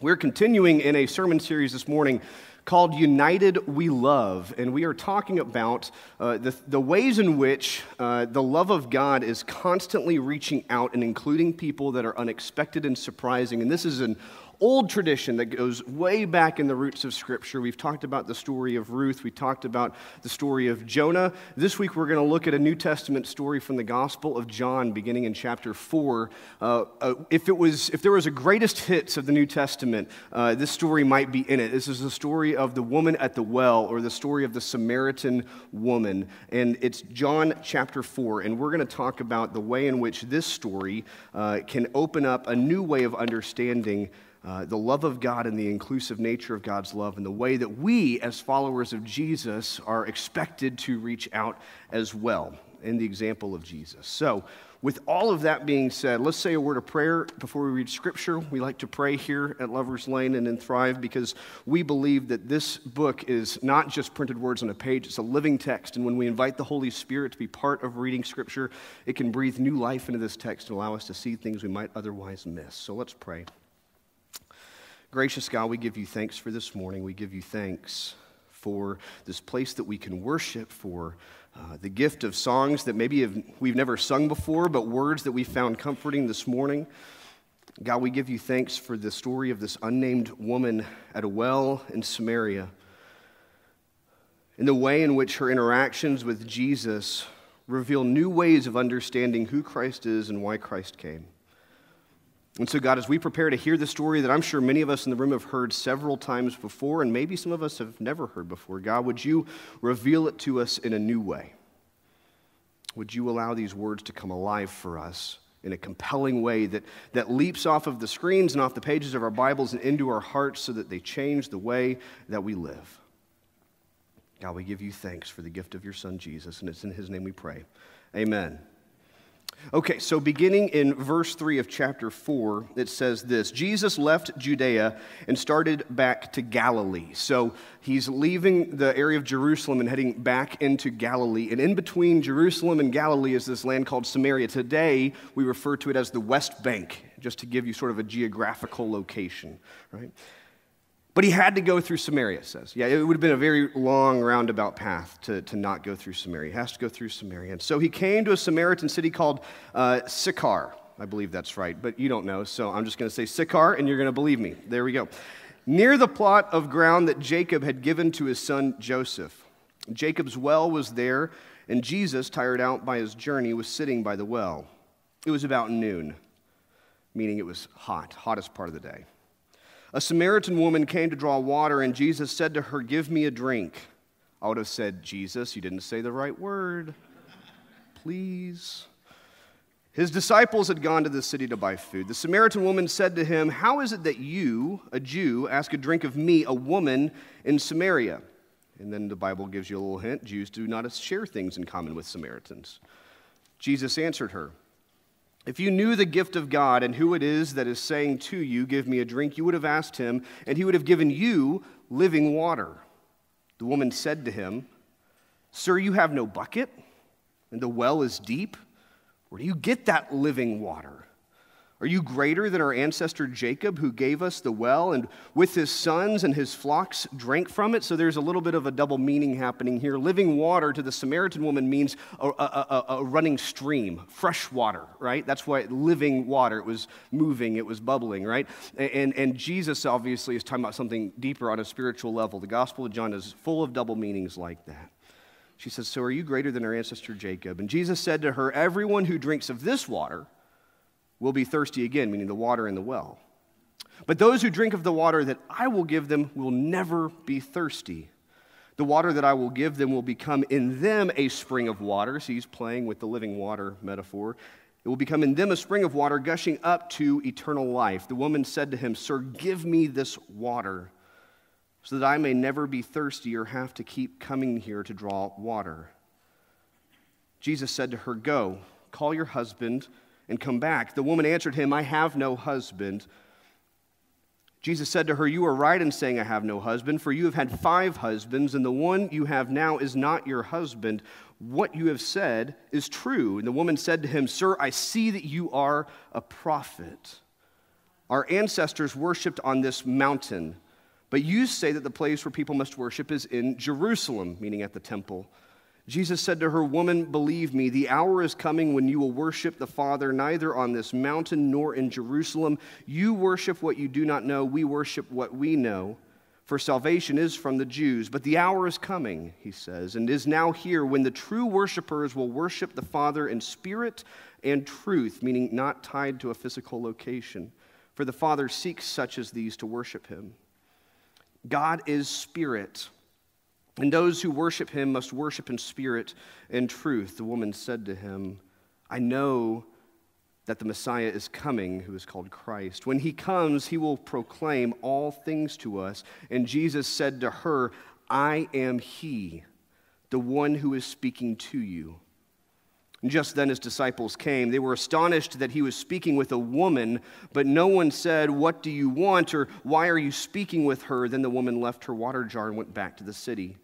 We're continuing in a sermon series this morning called United We Love, and we are talking about uh, the, the ways in which uh, the love of God is constantly reaching out and including people that are unexpected and surprising. And this is an old tradition that goes way back in the roots of Scripture. We've talked about the story of Ruth, we talked about the story of Jonah. This week we're going to look at a New Testament story from the Gospel of John, beginning in chapter 4. Uh, uh, if, it was, if there was a greatest hits of the New Testament, uh, this story might be in it. This is the story of the woman at the well, or the story of the Samaritan woman. And it's John chapter 4, and we're going to talk about the way in which this story uh, can open up a new way of understanding uh, the love of God and the inclusive nature of God's love, and the way that we, as followers of Jesus, are expected to reach out as well in the example of Jesus. So, with all of that being said, let's say a word of prayer before we read Scripture. We like to pray here at Lover's Lane and in Thrive because we believe that this book is not just printed words on a page, it's a living text. And when we invite the Holy Spirit to be part of reading Scripture, it can breathe new life into this text and allow us to see things we might otherwise miss. So let's pray. Gracious God, we give you thanks for this morning. We give you thanks for this place that we can worship, for uh, the gift of songs that maybe have, we've never sung before, but words that we found comforting this morning. God, we give you thanks for the story of this unnamed woman at a well in Samaria, and the way in which her interactions with Jesus reveal new ways of understanding who Christ is and why Christ came. And so, God, as we prepare to hear the story that I'm sure many of us in the room have heard several times before, and maybe some of us have never heard before, God, would you reveal it to us in a new way? Would you allow these words to come alive for us in a compelling way that, that leaps off of the screens and off the pages of our Bibles and into our hearts so that they change the way that we live? God, we give you thanks for the gift of your Son, Jesus, and it's in his name we pray. Amen. Okay, so beginning in verse 3 of chapter 4, it says this Jesus left Judea and started back to Galilee. So he's leaving the area of Jerusalem and heading back into Galilee. And in between Jerusalem and Galilee is this land called Samaria. Today, we refer to it as the West Bank, just to give you sort of a geographical location, right? But he had to go through Samaria, it says. Yeah, it would have been a very long roundabout path to, to not go through Samaria. He has to go through Samaria. And so he came to a Samaritan city called uh, Sychar. I believe that's right, but you don't know, so I'm just going to say Sychar, and you're going to believe me. There we go. Near the plot of ground that Jacob had given to his son Joseph. Jacob's well was there, and Jesus, tired out by his journey, was sitting by the well. It was about noon, meaning it was hot, hottest part of the day. A Samaritan woman came to draw water, and Jesus said to her, Give me a drink. I would have said, Jesus, you didn't say the right word. Please. His disciples had gone to the city to buy food. The Samaritan woman said to him, How is it that you, a Jew, ask a drink of me, a woman in Samaria? And then the Bible gives you a little hint Jews do not share things in common with Samaritans. Jesus answered her, if you knew the gift of God and who it is that is saying to you, Give me a drink, you would have asked him, and he would have given you living water. The woman said to him, Sir, you have no bucket, and the well is deep. Where do you get that living water? Are you greater than our ancestor Jacob, who gave us the well and with his sons and his flocks drank from it? So there's a little bit of a double meaning happening here. Living water to the Samaritan woman means a, a, a, a running stream, fresh water, right? That's why living water, it was moving, it was bubbling, right? And, and Jesus obviously is talking about something deeper on a spiritual level. The Gospel of John is full of double meanings like that. She says, So are you greater than our ancestor Jacob? And Jesus said to her, Everyone who drinks of this water, will be thirsty again, meaning the water in the well. But those who drink of the water that I will give them will never be thirsty. The water that I will give them will become in them a spring of water. So he's playing with the living water metaphor. It will become in them a spring of water gushing up to eternal life. The woman said to him, Sir, give me this water so that I may never be thirsty or have to keep coming here to draw water. Jesus said to her, Go, call your husband and come back. The woman answered him, I have no husband. Jesus said to her, You are right in saying, I have no husband, for you have had five husbands, and the one you have now is not your husband. What you have said is true. And the woman said to him, Sir, I see that you are a prophet. Our ancestors worshiped on this mountain, but you say that the place where people must worship is in Jerusalem, meaning at the temple. Jesus said to her, Woman, believe me, the hour is coming when you will worship the Father neither on this mountain nor in Jerusalem. You worship what you do not know, we worship what we know. For salvation is from the Jews. But the hour is coming, he says, and is now here when the true worshipers will worship the Father in spirit and truth, meaning not tied to a physical location. For the Father seeks such as these to worship him. God is spirit. And those who worship him must worship in spirit and truth. The woman said to him, I know that the Messiah is coming, who is called Christ. When he comes, he will proclaim all things to us. And Jesus said to her, I am he, the one who is speaking to you. And just then his disciples came. They were astonished that he was speaking with a woman, but no one said, What do you want? or Why are you speaking with her? Then the woman left her water jar and went back to the city.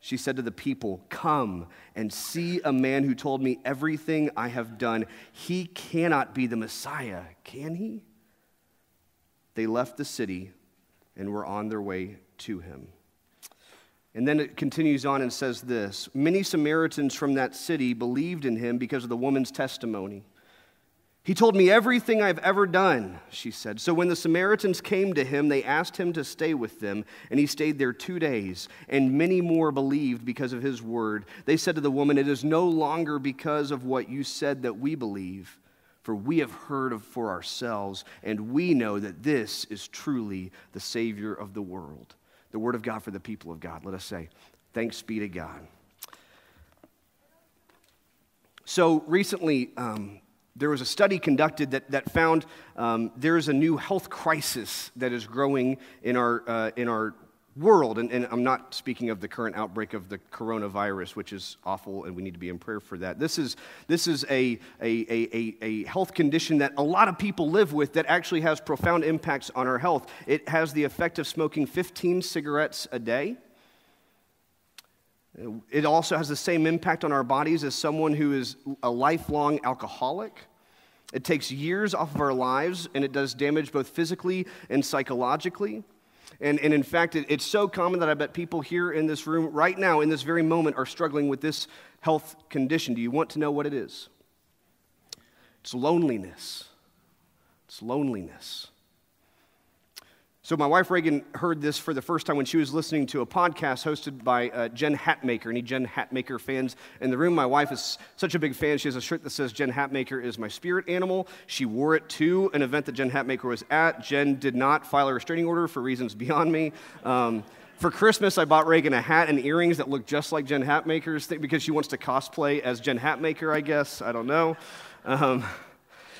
She said to the people, Come and see a man who told me everything I have done. He cannot be the Messiah, can he? They left the city and were on their way to him. And then it continues on and says this Many Samaritans from that city believed in him because of the woman's testimony. He told me everything I've ever done, she said. So when the Samaritans came to him, they asked him to stay with them, and he stayed there two days. And many more believed because of his word. They said to the woman, It is no longer because of what you said that we believe, for we have heard of for ourselves, and we know that this is truly the Savior of the world. The word of God for the people of God. Let us say, Thanks be to God. So recently, um, there was a study conducted that, that found um, there's a new health crisis that is growing in our, uh, in our world. And, and, I'm not speaking of the current outbreak of the coronavirus, which is awful, and we need to be in prayer for that. This is, this is a, a, a, a health condition that a lot of people live with that actually has profound impacts on our health. It has the effect of smoking 15 cigarettes a day. It also has the same impact on our bodies as someone who is a lifelong alcoholic. It takes years off of our lives and it does damage both physically and psychologically. And, and in fact, it, it's so common that I bet people here in this room right now, in this very moment, are struggling with this health condition. Do you want to know what it is? It's loneliness. It's loneliness. So, my wife Reagan heard this for the first time when she was listening to a podcast hosted by uh, Jen Hatmaker. Any Jen Hatmaker fans in the room? My wife is such a big fan. She has a shirt that says Jen Hatmaker is my spirit animal. She wore it to an event that Jen Hatmaker was at. Jen did not file a restraining order for reasons beyond me. Um, for Christmas, I bought Reagan a hat and earrings that look just like Jen Hatmaker's thing because she wants to cosplay as Jen Hatmaker, I guess. I don't know. Um,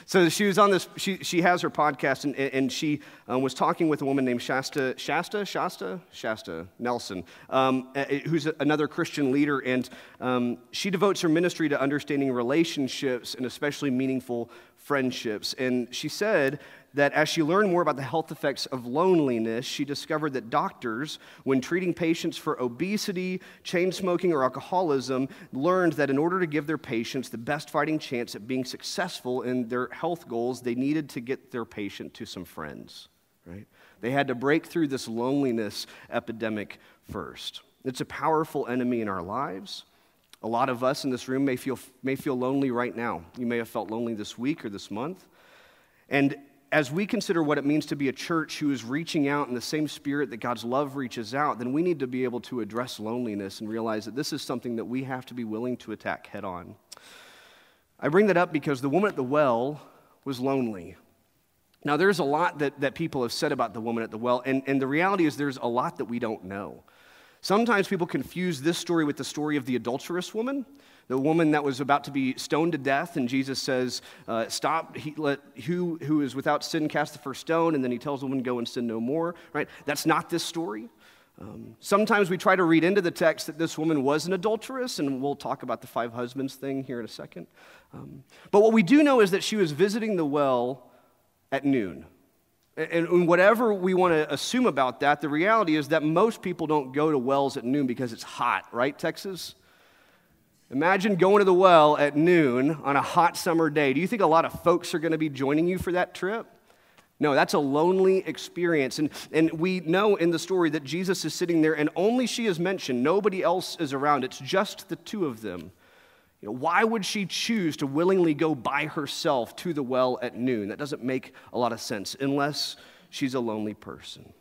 so she was on this, she, she has her podcast, and, and she um, was talking with a woman named Shasta, Shasta, Shasta, Shasta Nelson, um, who's another Christian leader, and um, she devotes her ministry to understanding relationships and especially meaningful friendships. And she said that as she learned more about the health effects of loneliness, she discovered that doctors, when treating patients for obesity, chain smoking, or alcoholism, learned that in order to give their patients the best fighting chance at being successful in their health goals, they needed to get their patient to some friends, right? They had to break through this loneliness epidemic first. It's a powerful enemy in our lives. A lot of us in this room may feel, may feel lonely right now. You may have felt lonely this week or this month. And as we consider what it means to be a church who is reaching out in the same spirit that God's love reaches out, then we need to be able to address loneliness and realize that this is something that we have to be willing to attack head on. I bring that up because the woman at the well was lonely. Now, there's a lot that, that people have said about the woman at the well, and, and the reality is there's a lot that we don't know. Sometimes people confuse this story with the story of the adulterous woman the woman that was about to be stoned to death, and Jesus says, uh, Stop, he, let who, who is without sin cast the first stone, and then he tells the woman, Go and sin no more, right? That's not this story. Um, sometimes we try to read into the text that this woman was an adulteress, and we'll talk about the five husbands thing here in a second. Um, but what we do know is that she was visiting the well at noon. And whatever we want to assume about that, the reality is that most people don't go to wells at noon because it's hot, right, Texas? Imagine going to the well at noon on a hot summer day. Do you think a lot of folks are going to be joining you for that trip? No, that's a lonely experience. And, and we know in the story that Jesus is sitting there and only she is mentioned. Nobody else is around. It's just the two of them. You know, why would she choose to willingly go by herself to the well at noon? That doesn't make a lot of sense unless she's a lonely person.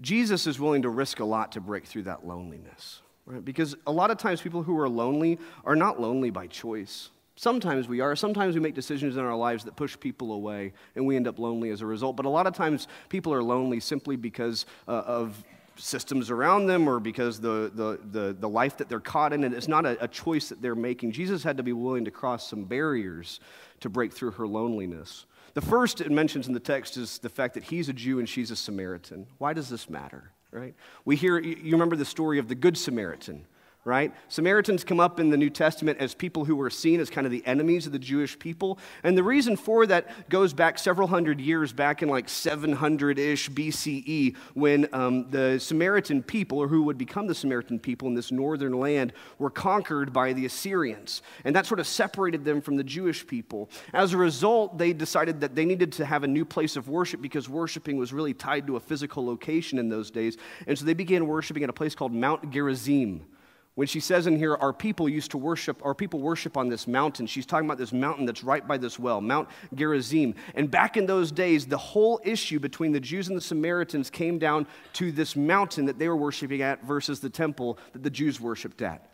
Jesus is willing to risk a lot to break through that loneliness, right? Because a lot of times people who are lonely are not lonely by choice. Sometimes we are. Sometimes we make decisions in our lives that push people away, and we end up lonely as a result. But a lot of times people are lonely simply because uh, of systems around them or because the, the, the, the, life that they're caught in, and it's not a, a choice that they're making. Jesus had to be willing to cross some barriers to break through her loneliness. The first it mentions in the text is the fact that he's a Jew and she's a Samaritan. Why does this matter, right? We hear, you remember the story of the Good Samaritan right? Samaritans come up in the New Testament as people who were seen as kind of the enemies of the Jewish people. And the reason for that goes back several hundred years, back in like 700 ish BCE, when um, the Samaritan people, or who would become the Samaritan people in this northern land, were conquered by the Assyrians. And that sort of separated them from the Jewish people. As a result, they decided that they needed to have a new place of worship because worshiping was really tied to a physical location in those days. And so they began worshiping at a place called Mount Gerizim. When she says in here, our people used to worship, our people worship on this mountain, she's talking about this mountain that's right by this well, Mount Gerizim. And back in those days, the whole issue between the Jews and the Samaritans came down to this mountain that they were worshiping at versus the temple that the Jews worshiped at.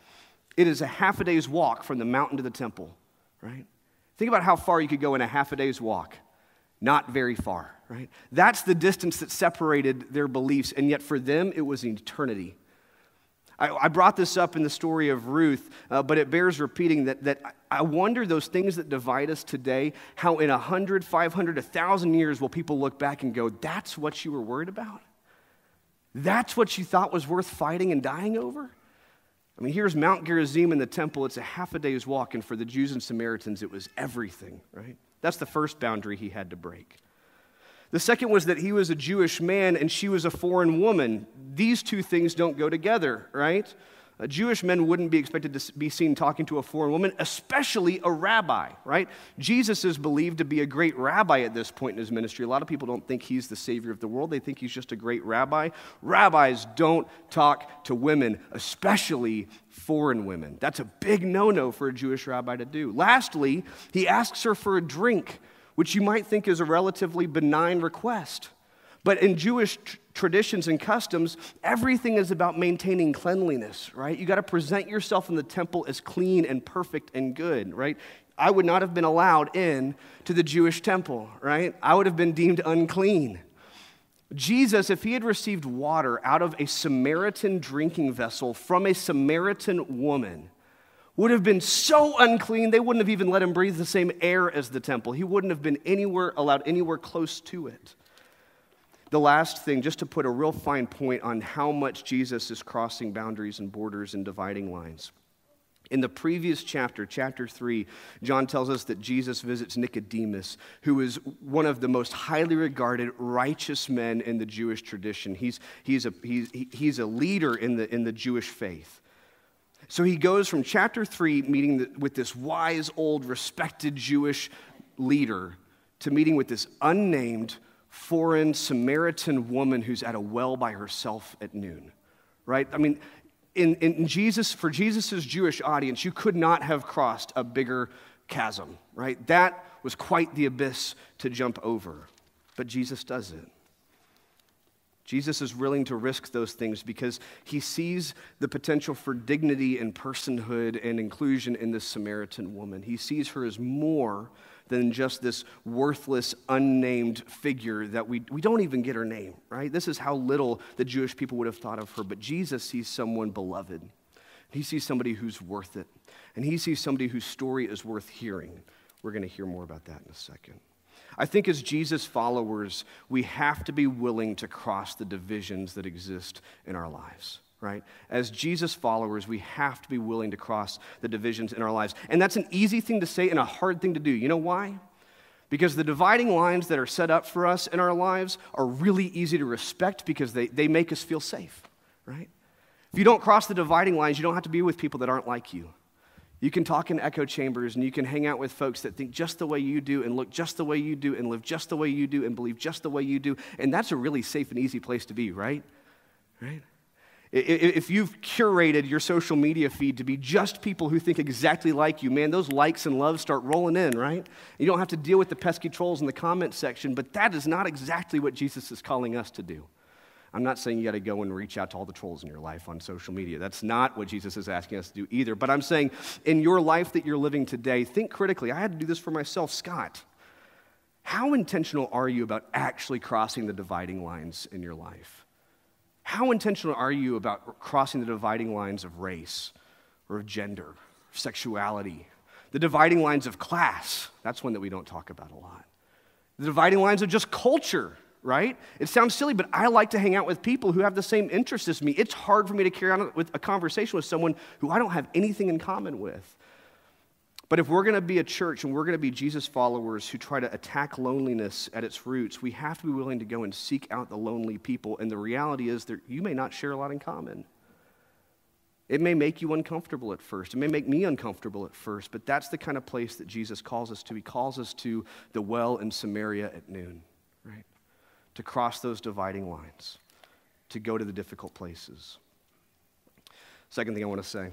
It is a half a day's walk from the mountain to the temple, right? Think about how far you could go in a half a day's walk. Not very far, right? That's the distance that separated their beliefs, and yet for them, it was an eternity. I, I brought this up in the story of Ruth, uh, but it bears repeating that, that I wonder those things that divide us today, how in 100, 500, 1,000 years will people look back and go, that's what you were worried about? That's what you thought was worth fighting and dying over? I mean, here's Mount Gerizim in the temple. It's a half a day's walk, and for the Jews and Samaritans, it was everything, right? That's the first boundary he had to break. The second was that he was a Jewish man and she was a foreign woman. These two things don't go together, right? Uh, Jewish men wouldn't be expected to be seen talking to a foreign woman, especially a rabbi, right? Jesus is believed to be a great rabbi at this point in his ministry. A lot of people don't think he's the savior of the world, they think he's just a great rabbi. Rabbis don't talk to women, especially foreign women. That's a big no no for a Jewish rabbi to do. Lastly, he asks her for a drink which you might think is a relatively benign request. But in Jewish tr- traditions and customs, everything is about maintaining cleanliness, right? You got to present yourself in the temple as clean and perfect and good, right? I would not have been allowed in to the Jewish temple, right? I would have been deemed unclean. Jesus, if he had received water out of a Samaritan drinking vessel from a Samaritan woman, would have been so unclean, they wouldn't have even let him breathe the same air as the temple. He wouldn't have been anywhere allowed anywhere close to it. The last thing, just to put a real fine point on how much Jesus is crossing boundaries and borders and dividing lines. In the previous chapter, chapter 3, John tells us that Jesus visits Nicodemus, who is one of the most highly regarded righteous men in the Jewish tradition. He's, he's, a, he's, he's a leader in the, in the Jewish faith. So he goes from chapter 3, meeting with this wise, old, respected Jewish leader, to meeting with this unnamed, foreign Samaritan woman who's at a well by herself at noon. Right? I mean, in, in Jesus, for Jesus' Jewish audience, you could not have crossed a bigger chasm, right? That was quite the abyss to jump over. But Jesus does it. Jesus is willing to risk those things because he sees the potential for dignity and personhood and inclusion in this Samaritan woman. He sees her as more than just this worthless, unnamed figure that we, we don't even get her name, right? This is how little the Jewish people would have thought of her. But Jesus sees someone beloved. He sees somebody who's worth it. And he sees somebody whose story is worth hearing. We're going to hear more about that in a second. I think as Jesus followers, we have to be willing to cross the divisions that exist in our lives, right? As Jesus followers, we have to be willing to cross the divisions in our lives. And that's an easy thing to say and a hard thing to do. You know why? Because the dividing lines that are set up for us in our lives are really easy to respect because they, they make us feel safe, right? If you don't cross the dividing lines, you don't have to be with people that aren't like you. You can talk in echo chambers and you can hang out with folks that think just the way you do and look just the way you do and live just the way you do and believe just the way you do. And that's a really safe and easy place to be, right? Right? If you've curated your social media feed to be just people who think exactly like you, man, those likes and loves start rolling in, right? You don't have to deal with the pesky trolls in the comment section, but that is not exactly what Jesus is calling us to do. I'm not saying you got to go and reach out to all the trolls in your life on social media. That's not what Jesus is asking us to do either. But I'm saying in your life that you're living today, think critically. I had to do this for myself, Scott. How intentional are you about actually crossing the dividing lines in your life? How intentional are you about crossing the dividing lines of race or of gender, sexuality, the dividing lines of class? That's one that we don't talk about a lot. The dividing lines of just culture right? It sounds silly, but I like to hang out with people who have the same interests as me. It's hard for me to carry on with a conversation with someone who I don't have anything in common with. But if we're going to be a church and we're going to be Jesus followers who try to attack loneliness at its roots, we have to be willing to go and seek out the lonely people. And the reality is that you may not share a lot in common. It may make you uncomfortable at first. It may make me uncomfortable at first, but that's the kind of place that Jesus calls us to. He calls us to the well in Samaria at noon, right? To cross those dividing lines, to go to the difficult places. Second thing I want to say.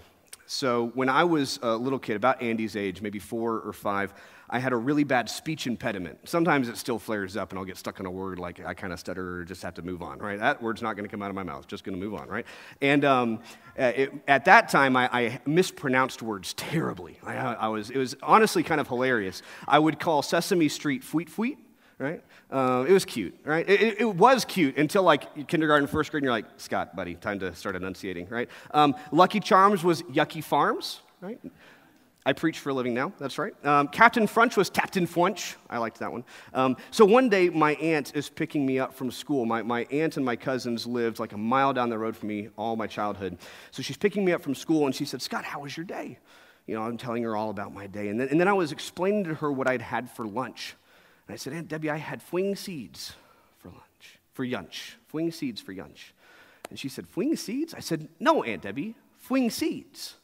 So, when I was a little kid, about Andy's age, maybe four or five, I had a really bad speech impediment. Sometimes it still flares up and I'll get stuck on a word like I kind of stutter or just have to move on, right? That word's not going to come out of my mouth, just going to move on, right? And um, it, at that time, I, I, mispronounced words terribly. I, I, was, it was honestly kind of hilarious. I would call Sesame Street fweet fweet, right? Uh, it was cute, right? It, it, was cute until like kindergarten, first grade, and you're like, Scott, buddy, time to start enunciating, right? Um, Lucky Charms was Yucky Farms, right? I preach for a living now, that's right. Um, Captain Crunch was Captain Funch. I liked that one. Um, so one day, my aunt is picking me up from school. My, my aunt and my cousins lived like a mile down the road from me all my childhood. So she's picking me up from school, and she said, Scott, how was your day? You know, I'm telling her all about my day. And then, and then I was explaining to her what I'd had for lunch. And I said, Aunt Debbie, I had fwing seeds for lunch, for yunch, fwing seeds for yunch. And she said, Fwing seeds? I said, No, Aunt Debbie, fwing seeds.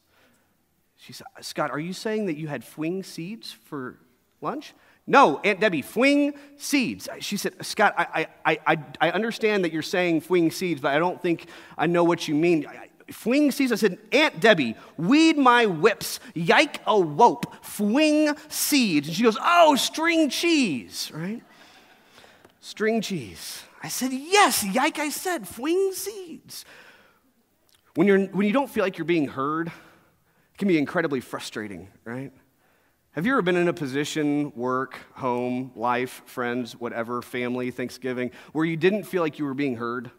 She said, Scott, are you saying that you had fwing seeds for lunch? No, Aunt Debbie, fwing seeds. She said, Scott, I, I, I, I understand that you're saying fwing seeds, but I don't think I know what you mean fwing seeds. I said, Aunt Debbie, weed my whips, yike a wope, fwing seeds. And she goes, oh, string cheese, right? String cheese. I said, yes, yike, I said, fwing seeds. When, you're, when you don't feel like you're being heard, it can be incredibly frustrating, right? Have you ever been in a position, work, home, life, friends, whatever, family, Thanksgiving, where you didn't feel like you were being heard?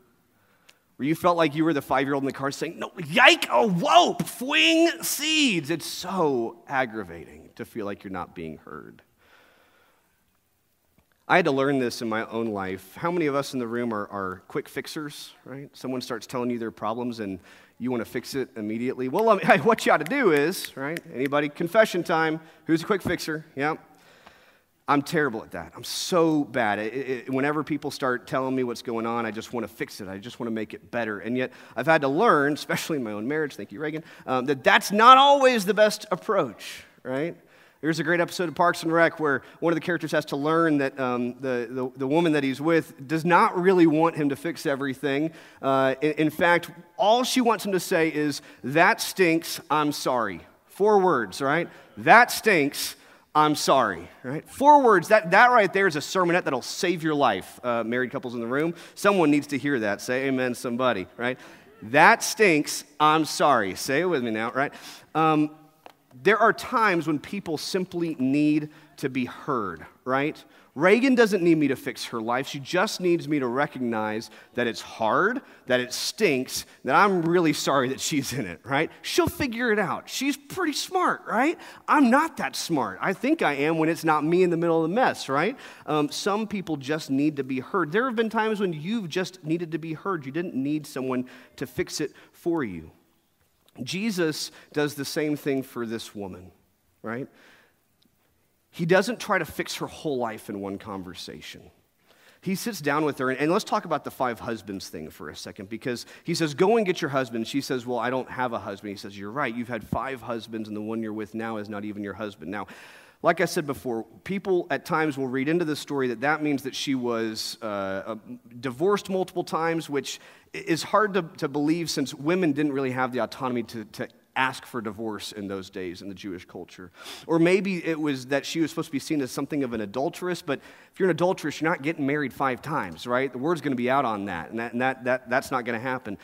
Where you felt like you were the five year old in the car saying, No, yike, a whoop, fwing seeds. It's so aggravating to feel like you're not being heard. I had to learn this in my own life. How many of us in the room are, are quick fixers, right? Someone starts telling you their problems and you want to fix it immediately. Well, what you ought to do is, right? Anybody, confession time. Who's a quick fixer? Yeah. I'm terrible at that. I'm so bad. It, it, whenever people start telling me what's going on, I just want to fix it. I just want to make it better. And yet, I've had to learn, especially in my own marriage, thank you, Reagan, um, that that's not always the best approach, right? There's a great episode of Parks and Rec where one of the characters has to learn that um, the, the, the, woman that he's with does not really want him to fix everything. Uh, in, in fact, all she wants him to say is, That stinks, I'm sorry. Four words, right? That stinks, I'm sorry, right? Four words, that, that right there is a sermonette that'll save your life. Uh, married couples in the room, someone needs to hear that. Say amen, somebody, right? That stinks, I'm sorry. Say it with me now, right? Um, there are times when people simply need to be heard, right? Reagan doesn't need me to fix her life. She just needs me to recognize that it's hard, that it stinks, that I'm really sorry that she's in it, right? She'll figure it out. She's pretty smart, right? I'm not that smart. I think I am when it's not me in the middle of the mess, right? Um, some people just need to be heard. There have been times when you've just needed to be heard. You didn't need someone to fix it for you. Jesus does the same thing for this woman, right? He doesn't try to fix her whole life in one conversation. he sits down with her, and, and, let's talk about the five husbands thing for a second, because he says, Go and get your husband. She says, Well, I don't have a husband. He says, You're right. You've had five husbands, and the one you're with now is not even your husband. Now, like I said before, people at times will read into the story that that means that she was uh, divorced multiple times, which is hard to, to believe since women didn't really have the autonomy to, to ask for divorce in those days in the Jewish culture. Or maybe it was that she was supposed to be seen as something of an adulteress, but if you're an adulteress, you're not getting married five times, right? The word's going to be out on that, and, that, and that, that, that's not going to happen.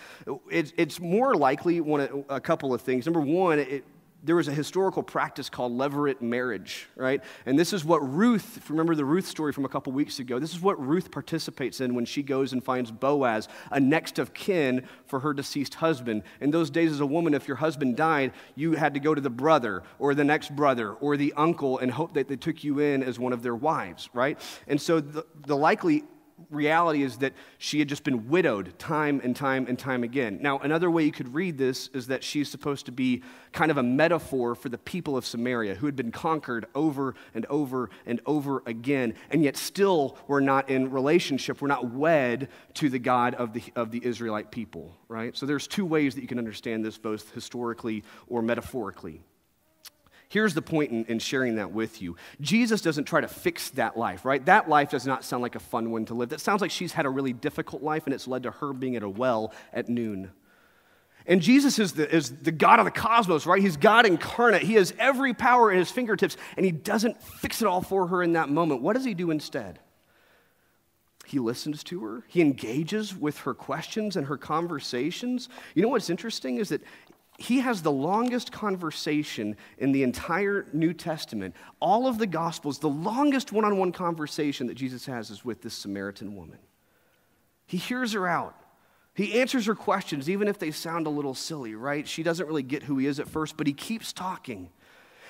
It, it's more likely one, a couple of things. Number one, it, there was a historical practice called levirate marriage, right? And this is what Ruth, if you remember the Ruth story from a couple weeks ago, this is what Ruth participates in when she goes and finds Boaz, a next of kin for her deceased husband. In those days, as a woman, if your husband died, you had to go to the brother or the next brother or the uncle and hope that they took you in as one of their wives, right? And so the, the likely reality is that she had just been widowed time and time and time again. Now, another way you could read this is that she's supposed to be kind of a metaphor for the people of Samaria who had been conquered over and over and over again, and yet still were not in relationship, were not wed to the God of the, of the Israelite people, right? So there's two ways that you can understand this, both historically or metaphorically. Here's the point in, in, sharing that with you Jesus doesn't try to fix that life, right? That life does not sound like a fun one to live. That sounds like she's had a really difficult life and it's led to her being at a well at noon. And Jesus is the, is the God of the cosmos, right? He's God incarnate. He has every power in his fingertips, and he doesn't fix it all for her in that moment. What does he do instead? He listens to her. He engages with her questions and her conversations. You know what's interesting is that he has the longest conversation in the entire New Testament. All of the Gospels, the longest one on one conversation that Jesus has is with this Samaritan woman. He hears her out. He answers her questions, even if they sound a little silly, right? She doesn't really get who he is at first, but he keeps talking.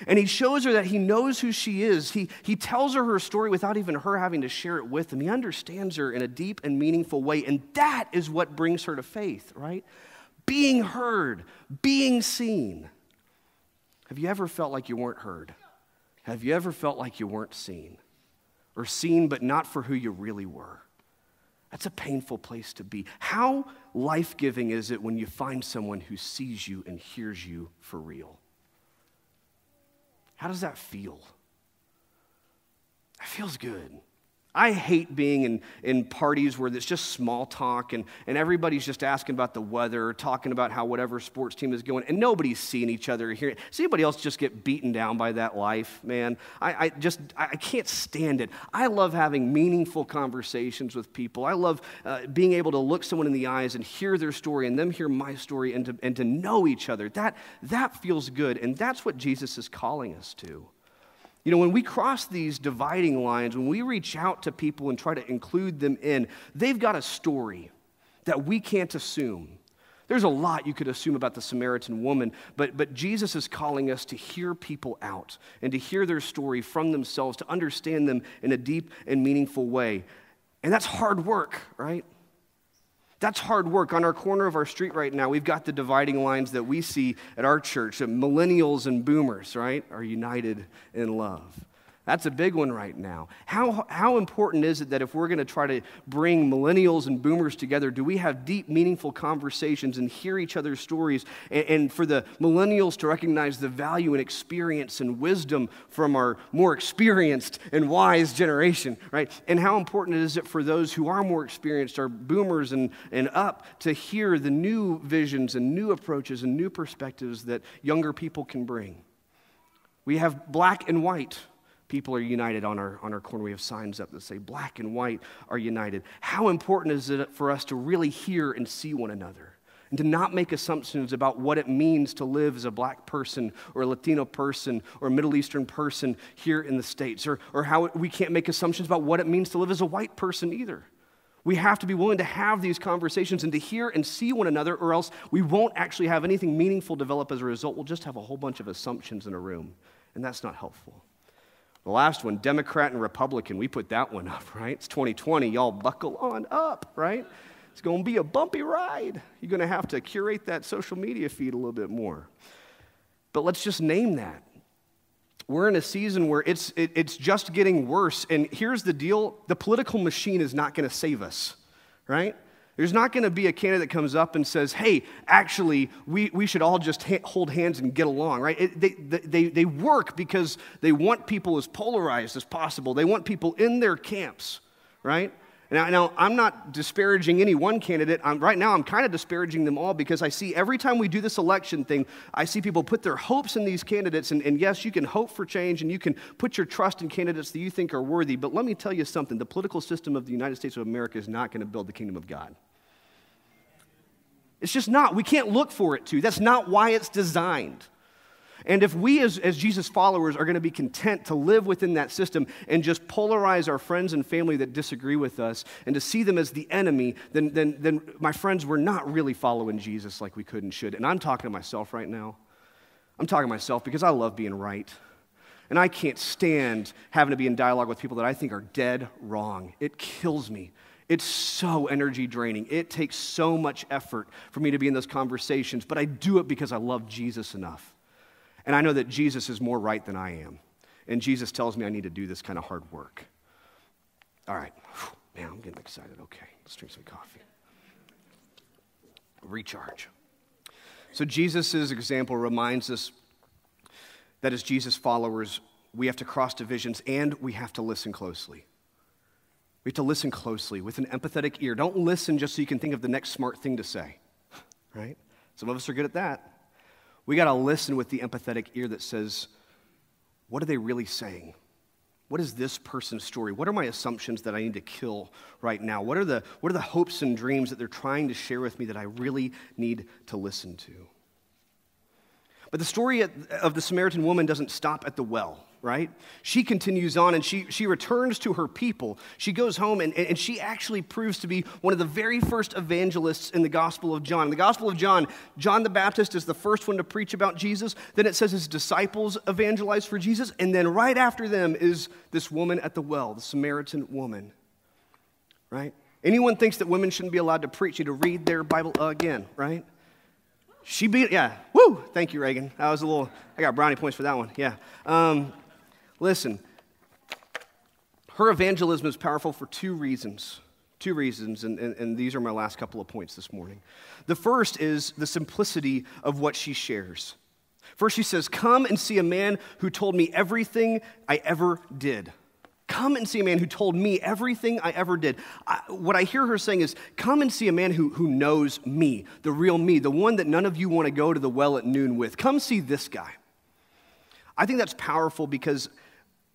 And he shows her that he knows who she is. He, he tells her her story without even her having to share it with him. He understands her in a deep and meaningful way. And that is what brings her to faith, right? Being heard, being seen. Have you ever felt like you weren't heard? Have you ever felt like you weren't seen? Or seen, but not for who you really were? That's a painful place to be. How life giving is it when you find someone who sees you and hears you for real? How does that feel? That feels good. I hate being in, in parties where it's just small talk and, and everybody's just asking about the weather, talking about how whatever sports team is going, and nobody's seeing each other here. See anybody else just get beaten down by that life, man? I, I just, I can't stand it. I love having meaningful conversations with people. I love uh, being able to look someone in the eyes and hear their story and them hear my story and to, and to know each other. That, that feels good, and that's what Jesus is calling us to. You know, when we cross these dividing lines, when we reach out to people and try to include them in, they've got a story that we can't assume. There's a lot you could assume about the Samaritan woman, but, but Jesus is calling us to hear people out and to hear their story from themselves, to understand them in a deep and meaningful way. And that's hard work, right? That's hard work. On our corner of our street right now, we've got the dividing lines that we see at our church. That millennials and boomers, right, are united in love. That's a big one right now. How, how important is it that if we're going to try to bring millennials and boomers together, do we have deep, meaningful conversations and hear each other's stories? And, and for the millennials to recognize the value and experience and wisdom from our more experienced and wise generation, right? And how important is it for those who are more experienced, our boomers and, and up, to hear the new visions and new approaches and new perspectives that younger people can bring? We have black and white people are united on our, on our corner. We have signs up that say black and white are united. How important is it for us to really hear and see one another? And to not make assumptions about what it means to live as a black person or a Latino person or a Middle Eastern person here in the States, or, or how we can't make assumptions about what it means to live as a white person either. We have to be willing to have these conversations and to hear and see one another, or else we won't actually have anything meaningful develop as a result. We'll just have a whole bunch of assumptions in a room, and that's not helpful. The last one, Democrat and Republican, we put that one up, right? It's 2020. Y'all buckle on up, right? It's going to be a bumpy ride. You're going to have to curate that social media feed a little bit more. But let's just name that. we're in a season where it's, it, it's just getting worse. And here's the deal the political machine is not going to save us, right? There's not going to be a candidate that comes up and says, hey, actually, we, we should all just ha- hold hands and get along, right? It, they, they, they work because they want people as polarized as possible. They want people in their camps, right? Now, now, I'm not disparaging any one candidate. I'm, right now, I'm kind of disparaging them all because I see every time we do this election thing, I see people put their hopes in these candidates. And, and yes, you can hope for change and you can put your trust in candidates that you think are worthy. But let me tell you something the political system of the United States of America is not going to build the kingdom of God. It's just not. We can't look for it to. That's not why it's designed. And if we, as, as Jesus followers, are going to be content to live within that system and just polarize our friends and family that disagree with us and to see them as the enemy, then, then, then my friends, we're not really following Jesus like we could and should. And I'm talking to myself right now. I'm talking to myself because I love being right. And I can't stand having to be in dialogue with people that I think are dead wrong. It kills me. It's so energy draining. It takes so much effort for me to be in those conversations, but I do it because I love Jesus enough. And I know that Jesus is more right than I am. And Jesus tells me I need to do this kind of hard work. All right. Man, I'm getting excited. Okay, let's drink some coffee. Recharge. So, Jesus' example reminds us that as Jesus followers, we have to cross divisions and we have to listen closely. We have to listen closely with an empathetic ear. Don't listen just so you can think of the next smart thing to say, right? Some of us are good at that. We got to listen with the empathetic ear that says, what are they really saying? What is this person's story? What are my assumptions that I need to kill right now? What are the, what are the hopes and dreams that they're trying to share with me that I really need to listen to? But the story of the Samaritan woman doesn't stop at the well right? She continues on and she, she returns to her people. She goes home and, and she actually proves to be one of the very first evangelists in the Gospel of John. In the Gospel of John, John the Baptist is the first one to preach about Jesus. Then it says his disciples evangelize for Jesus. And then right after them is this woman at the well, the Samaritan woman, right? Anyone thinks that women shouldn't be allowed to preach, you to read their Bible again, right? She beat, yeah, woo, thank you, Reagan. That was a little, I got brownie points for that one, yeah. Um, Listen, her evangelism is powerful for two reasons. Two reasons, and, and, and, these are my last couple of points this morning. The first is the simplicity of what she shares. First, she says, Come and see a man who told me everything I ever did. Come and see a man who told me everything I ever did. I, what I hear her saying is, Come and see a man who, who knows me, the real me, the one that none of you want to go to the well at noon with. Come see this guy. I think that's powerful because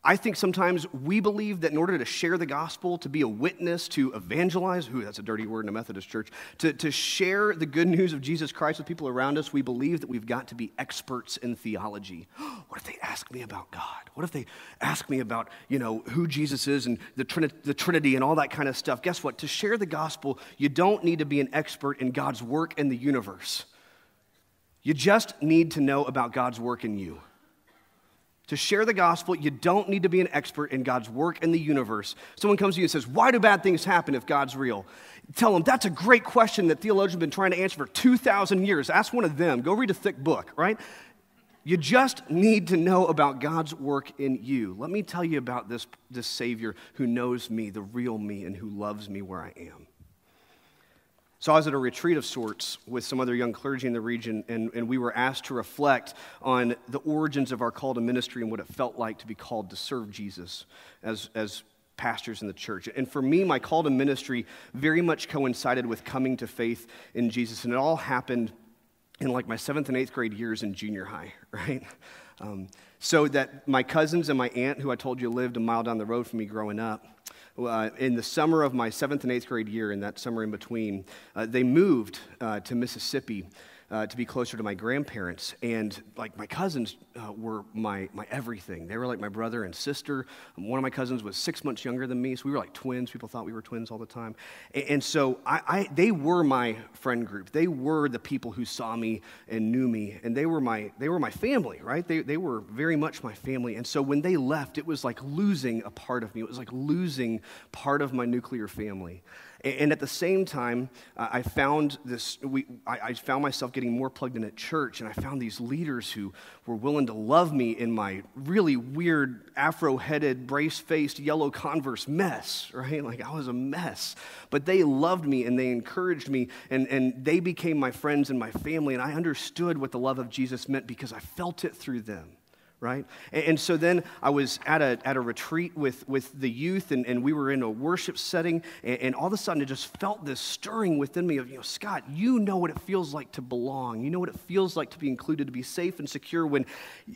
I think sometimes we believe that in order to share the gospel, to be a witness, to evangelize, ooh, that's a dirty word in a Methodist church, to, to share the good news of Jesus Christ with people around us, we believe that we've got to be experts in theology. what if they ask me about God? What if they ask me about, you know, who Jesus is and the, Trin- the Trinity and all that kind of stuff? Guess what? To share the gospel, you don't need to be an expert in God's work in the universe. You just need to know about God's work in you. To share the gospel, you don't need to be an expert in God's work in the universe. Someone comes to you and says, Why do bad things happen if God's real? Tell them, That's a great question that theologians have been trying to answer for 2,000 years. Ask one of them. Go read a thick book, right? You just need to know about God's work in you. Let me tell you about this, this Savior who knows me, the real me, and who loves me where I am. So I was at a retreat of sorts with some other young clergy in the region, and, and we were asked to reflect on the origins of our call to ministry and what it felt like to be called to serve Jesus as, as pastors in the church. And for me, my call to ministry very much coincided with coming to faith in Jesus, and it all happened in like my seventh and eighth grade years in junior high, right? Um, so that my cousins and my aunt, who I told you lived a mile down the road from me growing up, uh, in the summer of my seventh and eighth grade year, in that summer in between, uh, they moved uh, to Mississippi uh, to be closer to my grandparents. And like my cousins uh, were my, my everything. They were like my brother and sister. One of my cousins was six months younger than me, so we were like twins. People thought we were twins all the time. And, and so I, I, they were my friend group. They were the people who saw me and knew me, and they were my, they were my family, right? They, they were very much my family. And so when they left, it was like losing a part of me. It was like losing part of my nuclear family. And at the same time, uh, I found this, we, I found myself getting more plugged in at church, and I found these leaders who were willing to love me in my really weird, afro headed, brace faced, yellow Converse mess, right? Like I was a mess. But they loved me and they encouraged me, and, and they became my friends and my family, and I understood what the love of Jesus meant because I felt it through them right? And, so then I was at a, at a retreat with, with the youth, and, and we were in a worship setting, and, and all of a sudden it just felt this stirring within me of, you know, Scott, you know what it feels like to belong. You know what it feels like to be included, to be safe and secure when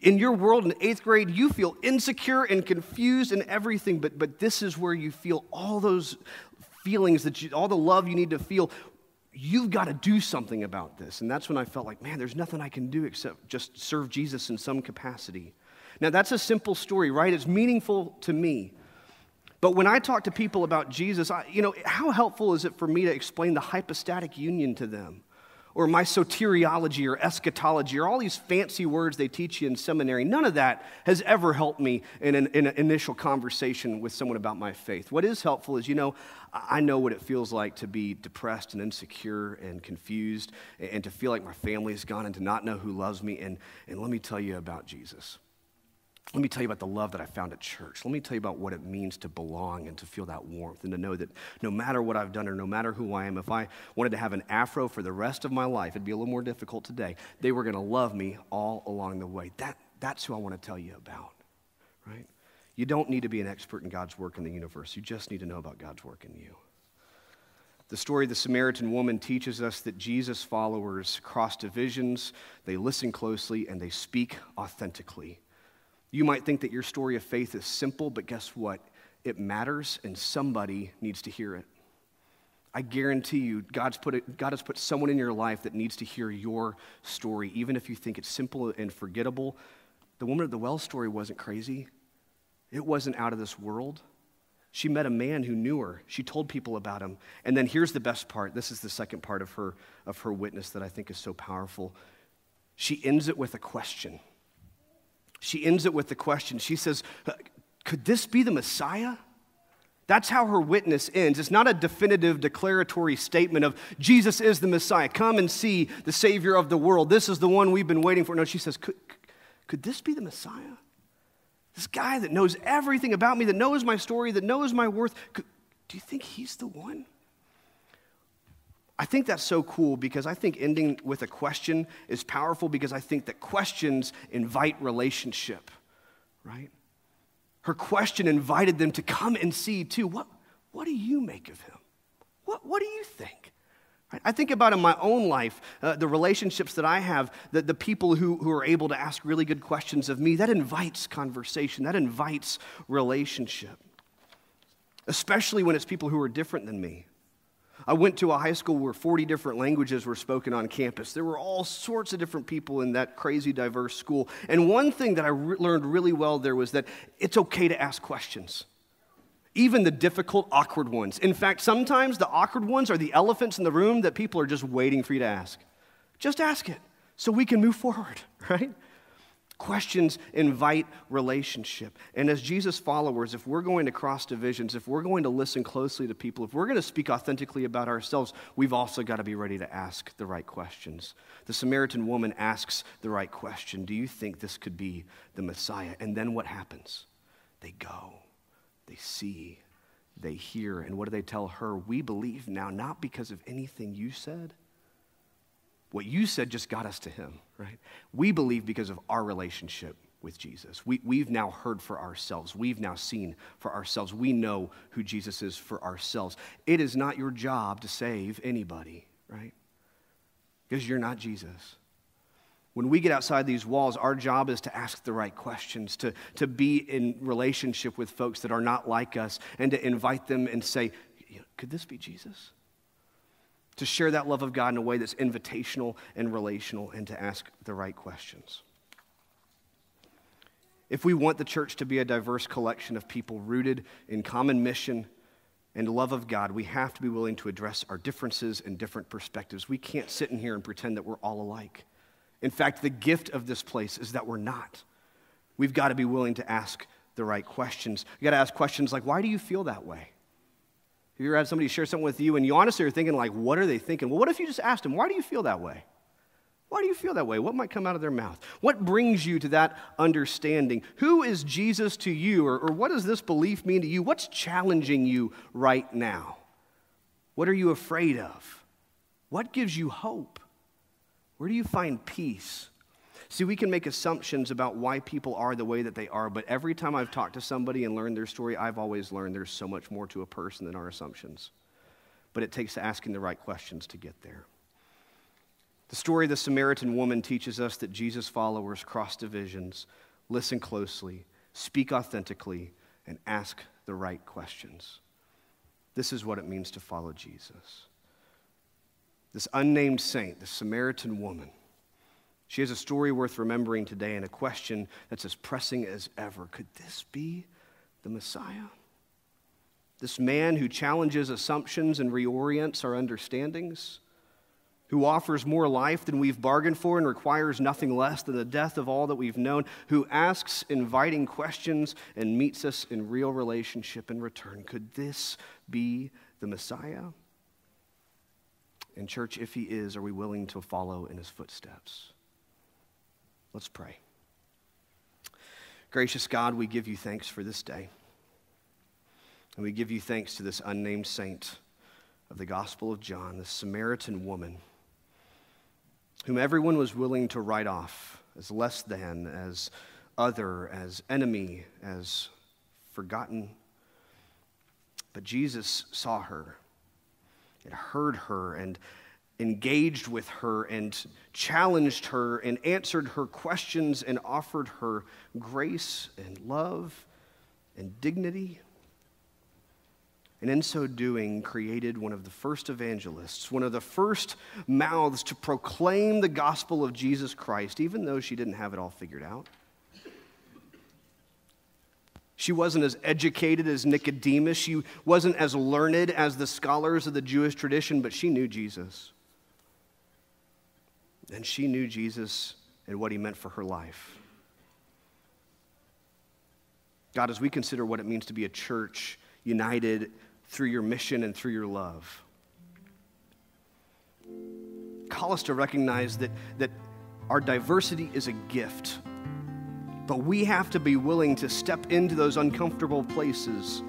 in your world in eighth grade you feel insecure and confused and everything, but, but this is where you feel all those feelings that you, all the love you need to feel you've got to do something about this. And that's when I felt like, man, there's nothing I can do except just serve Jesus in some capacity. Now, that's a simple story, right? It's meaningful to me. But when I talk to people about Jesus, I, you know, how helpful is it for me to explain the hypostatic union to them? Or my soteriology or eschatology or all these fancy words they teach you in seminary. None of that has ever helped me in an, in an initial conversation with someone about my faith. What is helpful is, you know, I know what it feels like to be depressed and insecure and confused and to feel like my family is gone and to not know who loves me. And, and let me tell you about Jesus. Let me tell you about the love that I found at church. Let me tell you about what it means to belong and to feel that warmth and to know that no matter what I've done or no matter who I am, if I wanted to have an afro for the rest of my life, it'd be a little more difficult today. They were going to love me all along the way. That, that's who I want to tell you about, right? You don't need to be an expert in God's work in the universe. You just need to know about God's work in you. The story of the Samaritan woman teaches us that Jesus' followers cross divisions, they listen closely, and they speak authentically. You might think that your story of faith is simple, but guess what? It matters, and somebody needs to hear it. I guarantee you, God's put God has put someone in your life that needs to hear your story, even if you think it's simple and forgettable. The woman at the well story wasn't crazy, it wasn't out of this world. She met a man who knew her. She told people about him. And then here's the best part. This is the second part of her, of her witness that I think is so powerful. She ends it with a question. She ends it with the question. She says, uh, Could this be the Messiah? That's how her witness ends. It's not a definitive declaratory statement of Jesus is the Messiah. Come and see the Savior of the world. This is the one we've been waiting for. No, she says, Could, could this be the Messiah? This guy that knows everything about me, that knows my story, that knows my worth. Could, do you think he's the one? I think that's so cool because I think ending with a question is powerful because I think that questions invite relationship, right? Her question invited them to come and see too. What, what do you make of him? What, what do you think? Right? I think about in my own life, uh, the relationships that I have, the, the people who, who are able to ask really good questions of me, that invites conversation, that invites relationship, especially when it's people who are different than me. I went to a high school where 40 different languages were spoken on campus. There were all sorts of different people in that crazy diverse school. And one thing that I re- learned really well there was that it's okay to ask questions, even the difficult, awkward ones. In fact, sometimes the awkward ones are the elephants in the room that people are just waiting for you to ask. Just ask it so we can move forward, right? Questions invite relationship. And as Jesus followers, if we're going to cross divisions, if we're going to listen closely to people, if we're going to speak authentically about ourselves, we've also got to be ready to ask the right questions. The Samaritan woman asks the right question Do you think this could be the Messiah? And then what happens? They go, they see, they hear. And what do they tell her? We believe now, not because of anything you said what you said just got us to him, right? We believe because of our relationship with Jesus. We, we've now heard for ourselves. We've now seen for ourselves. We know who Jesus is for ourselves. It is not your job to save anybody, right? Because you're not Jesus. When we get outside these walls, our job is to ask the right questions, to, to be in relationship with folks that are not like us, and to invite them and say, Could this be Jesus? To share that love of God in a way that's invitational and relational and to ask the right questions. If we want the church to be a diverse collection of people rooted in common mission and love of God, we have to be willing to address our differences and different perspectives. We can't sit in here and pretend that we're all alike. In fact, the gift of this place is that we're not. We've got to be willing to ask the right questions. You got to ask questions like, why do you feel that way? Have you ever had somebody share something with you and you honestly are thinking, like, what are they thinking? Well, what if you just asked them, why do you feel that way? Why do you feel that way? What might come out of their mouth? What brings you to that understanding? Who is Jesus to you? Or, or what does this belief mean to you? What's challenging you right now? What are you afraid of? What gives you hope? Where do you find peace? See, we can make assumptions about why people are the way that they are, but every time I've talked to somebody and learned their story, I've always learned there's so much more to a person than our assumptions. But it takes asking the right questions to get there. The story of the Samaritan woman teaches us that Jesus' followers cross divisions, listen closely, speak authentically, and ask the right questions. This is what it means to follow Jesus. This unnamed saint, the Samaritan woman, she has a story worth remembering today and a question that's as pressing as ever. Could this be the Messiah? This man who challenges assumptions and reorients our understandings? who offers more life than we've bargained for and requires nothing less than the death of all that we've known, who asks inviting questions and meets us in real relationship in return. Could this be the Messiah? And, church, if he is, are we willing to follow in his footsteps? Let's pray. Gracious God, we give you thanks for this day. And we give you thanks to this unnamed saint of the Gospel of John, this Samaritan woman whom everyone was willing to write off as less than, as other, as enemy, as forgotten. But Jesus saw her and heard her and engaged with her and challenged her and answered her questions and offered her grace and love and dignity and in so doing, created one of the first evangelists, one of the first mouths to proclaim the gospel of Jesus Christ, even though she didn't have it all figured out. She wasn't as educated as Nicodemus. She wasn't as learned as the scholars of the Jewish tradition, but she knew Jesus. And she knew Jesus and what he meant for her life. God, as we consider what it means to be a church united through your mission and through your love. Call us to recognize that, that our diversity is a gift, but we have to be willing to step into those uncomfortable places,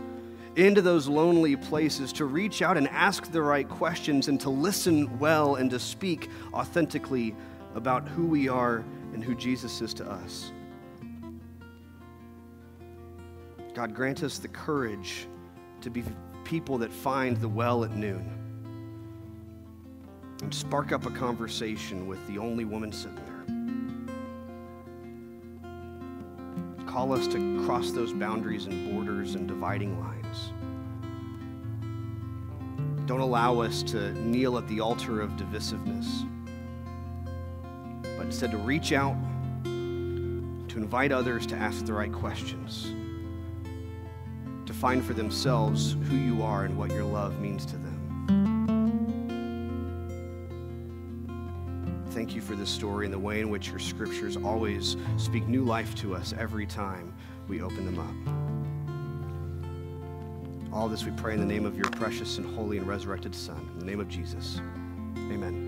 into those lonely places, to reach out and ask the right questions and to listen well and to speak authentically about who we are and who Jesus is to us. God, grant us the courage to be people that find the well at noon and spark up a conversation with the only woman sitting there. Call us to cross those boundaries and borders and dividing lines. Don't allow us to kneel at the altar of divisiveness, but instead to reach out, to invite others to ask the right questions to find for themselves who you are and what your love means to them. Thank you for this story and the way in which your scriptures always speak new life to us every time we open them up. All this we pray in the name of your precious and holy and resurrected Son, in the name of Jesus. Amen.